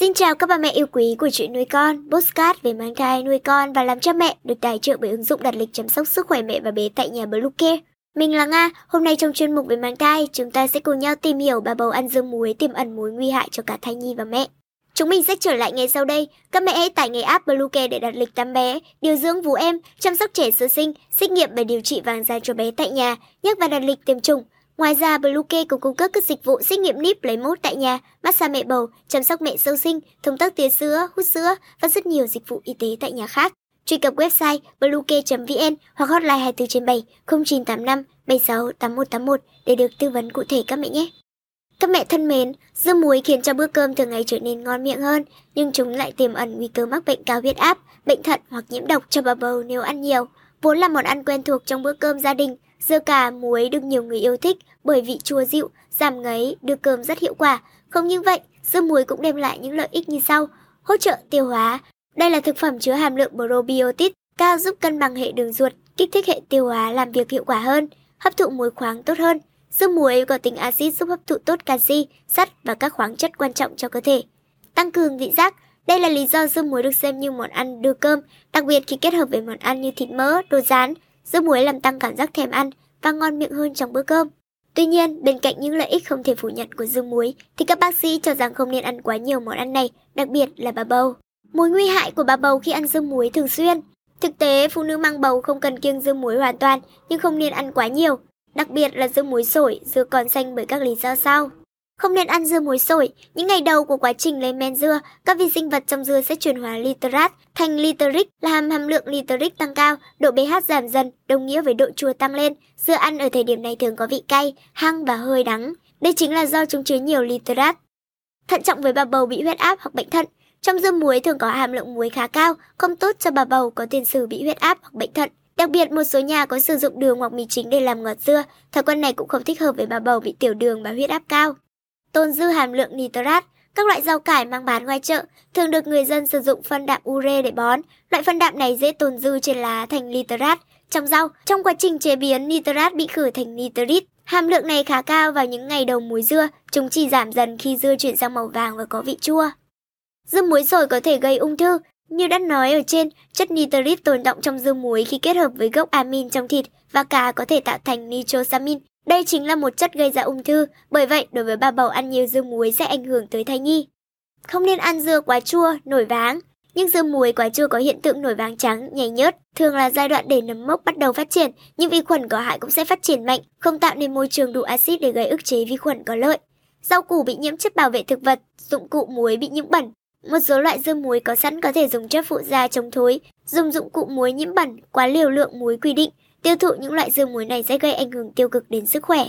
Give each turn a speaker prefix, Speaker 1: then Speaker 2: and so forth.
Speaker 1: Xin chào các bà mẹ yêu quý của chuyện nuôi con, postcard về mang thai, nuôi con và làm cha mẹ được tài trợ bởi ứng dụng đặt lịch chăm sóc sức khỏe mẹ và bé tại nhà Bluecare. Mình là Nga, hôm nay trong chuyên mục về mang thai, chúng ta sẽ cùng nhau tìm hiểu bà bầu ăn dương muối tiềm ẩn mối nguy hại cho cả thai nhi và mẹ. Chúng mình sẽ trở lại ngay sau đây. Các mẹ hãy tải ngay app Bluecare để đặt lịch tắm bé, điều dưỡng vú em, chăm sóc trẻ sơ sinh, xét nghiệm và điều trị vàng da cho bé tại nhà, nhắc và đặt lịch tiêm chủng. Ngoài ra, Bluecare cũng cung cấp các dịch vụ xét nghiệm níp lấy mốt tại nhà, massage mẹ bầu, chăm sóc mẹ sau sinh, thông tắc tía sữa, hút sữa và rất nhiều dịch vụ y tế tại nhà khác. Truy cập website bluecare.vn hoặc hotline 24 trên 7 0985 76 8181 để được tư vấn cụ thể các mẹ nhé. Các mẹ thân mến, dưa muối khiến cho bữa cơm thường ngày trở nên ngon miệng hơn, nhưng chúng lại tiềm ẩn nguy cơ mắc bệnh cao huyết áp, bệnh thận hoặc nhiễm độc cho bà bầu nếu ăn nhiều. Vốn là món ăn quen thuộc trong bữa cơm gia đình, dưa cà muối được nhiều người yêu thích bởi vị chua dịu, giảm ngấy, đưa cơm rất hiệu quả. Không những vậy, dưa muối cũng đem lại những lợi ích như sau: hỗ trợ tiêu hóa. Đây là thực phẩm chứa hàm lượng probiotic cao giúp cân bằng hệ đường ruột, kích thích hệ tiêu hóa làm việc hiệu quả hơn, hấp thụ muối khoáng tốt hơn. Dưa muối có tính axit giúp hấp thụ tốt canxi, sắt và các khoáng chất quan trọng cho cơ thể. Tăng cường vị giác, đây là lý do dưa muối được xem như món ăn đưa cơm, đặc biệt khi kết hợp với món ăn như thịt mỡ, đồ rán. Dưa muối làm tăng cảm giác thèm ăn và ngon miệng hơn trong bữa cơm. Tuy nhiên, bên cạnh những lợi ích không thể phủ nhận của dưa muối, thì các bác sĩ cho rằng không nên ăn quá nhiều món ăn này, đặc biệt là bà bầu. Mối nguy hại của bà bầu khi ăn dưa muối thường xuyên. Thực tế, phụ nữ mang bầu không cần kiêng dưa muối hoàn toàn, nhưng không nên ăn quá nhiều, đặc biệt là dưa muối sổi, dưa còn xanh bởi các lý do sau. Không nên ăn dưa muối sổi, những ngày đầu của quá trình lấy men dưa, các vi sinh vật trong dưa sẽ chuyển hóa literat thành literic, làm hàm lượng literic tăng cao, độ pH giảm dần, đồng nghĩa với độ chua tăng lên. Dưa ăn ở thời điểm này thường có vị cay, hăng và hơi đắng. Đây chính là do chúng chứa nhiều literat. Thận trọng với bà bầu bị huyết áp hoặc bệnh thận. Trong dưa muối thường có hàm lượng muối khá cao, không tốt cho bà bầu có tiền sử bị huyết áp hoặc bệnh thận. Đặc biệt một số nhà có sử dụng đường hoặc mì chính để làm ngọt dưa, thói quen này cũng không thích hợp với bà bầu bị tiểu đường và huyết áp cao. Tồn dư hàm lượng nitrat, các loại rau cải mang bán ngoài chợ thường được người dân sử dụng phân đạm ure để bón. Loại phân đạm này dễ tồn dư trên lá thành nitrat trong rau. Trong quá trình chế biến, nitrat bị khử thành nitrit. Hàm lượng này khá cao vào những ngày đầu muối dưa, chúng chỉ giảm dần khi dưa chuyển sang màu vàng và có vị chua. Dưa muối sồi có thể gây ung thư, như đã nói ở trên, chất nitrit tồn động trong dưa muối khi kết hợp với gốc amin trong thịt và cá có thể tạo thành nitrosamin. Đây chính là một chất gây ra ung thư, bởi vậy đối với bà bầu ăn nhiều dưa muối sẽ ảnh hưởng tới thai nhi. Không nên ăn dưa quá chua, nổi váng. Những dưa muối quá chua có hiện tượng nổi váng trắng, nhảy nhớt, thường là giai đoạn để nấm mốc bắt đầu phát triển, nhưng vi khuẩn có hại cũng sẽ phát triển mạnh, không tạo nên môi trường đủ axit để gây ức chế vi khuẩn có lợi. Rau củ bị nhiễm chất bảo vệ thực vật, dụng cụ muối bị nhiễm bẩn, một số loại dưa muối có sẵn có thể dùng chất phụ gia chống thối, dùng dụng cụ muối nhiễm bẩn quá liều lượng muối quy định. Tiêu thụ những loại dưa muối này sẽ gây ảnh hưởng tiêu cực đến sức khỏe.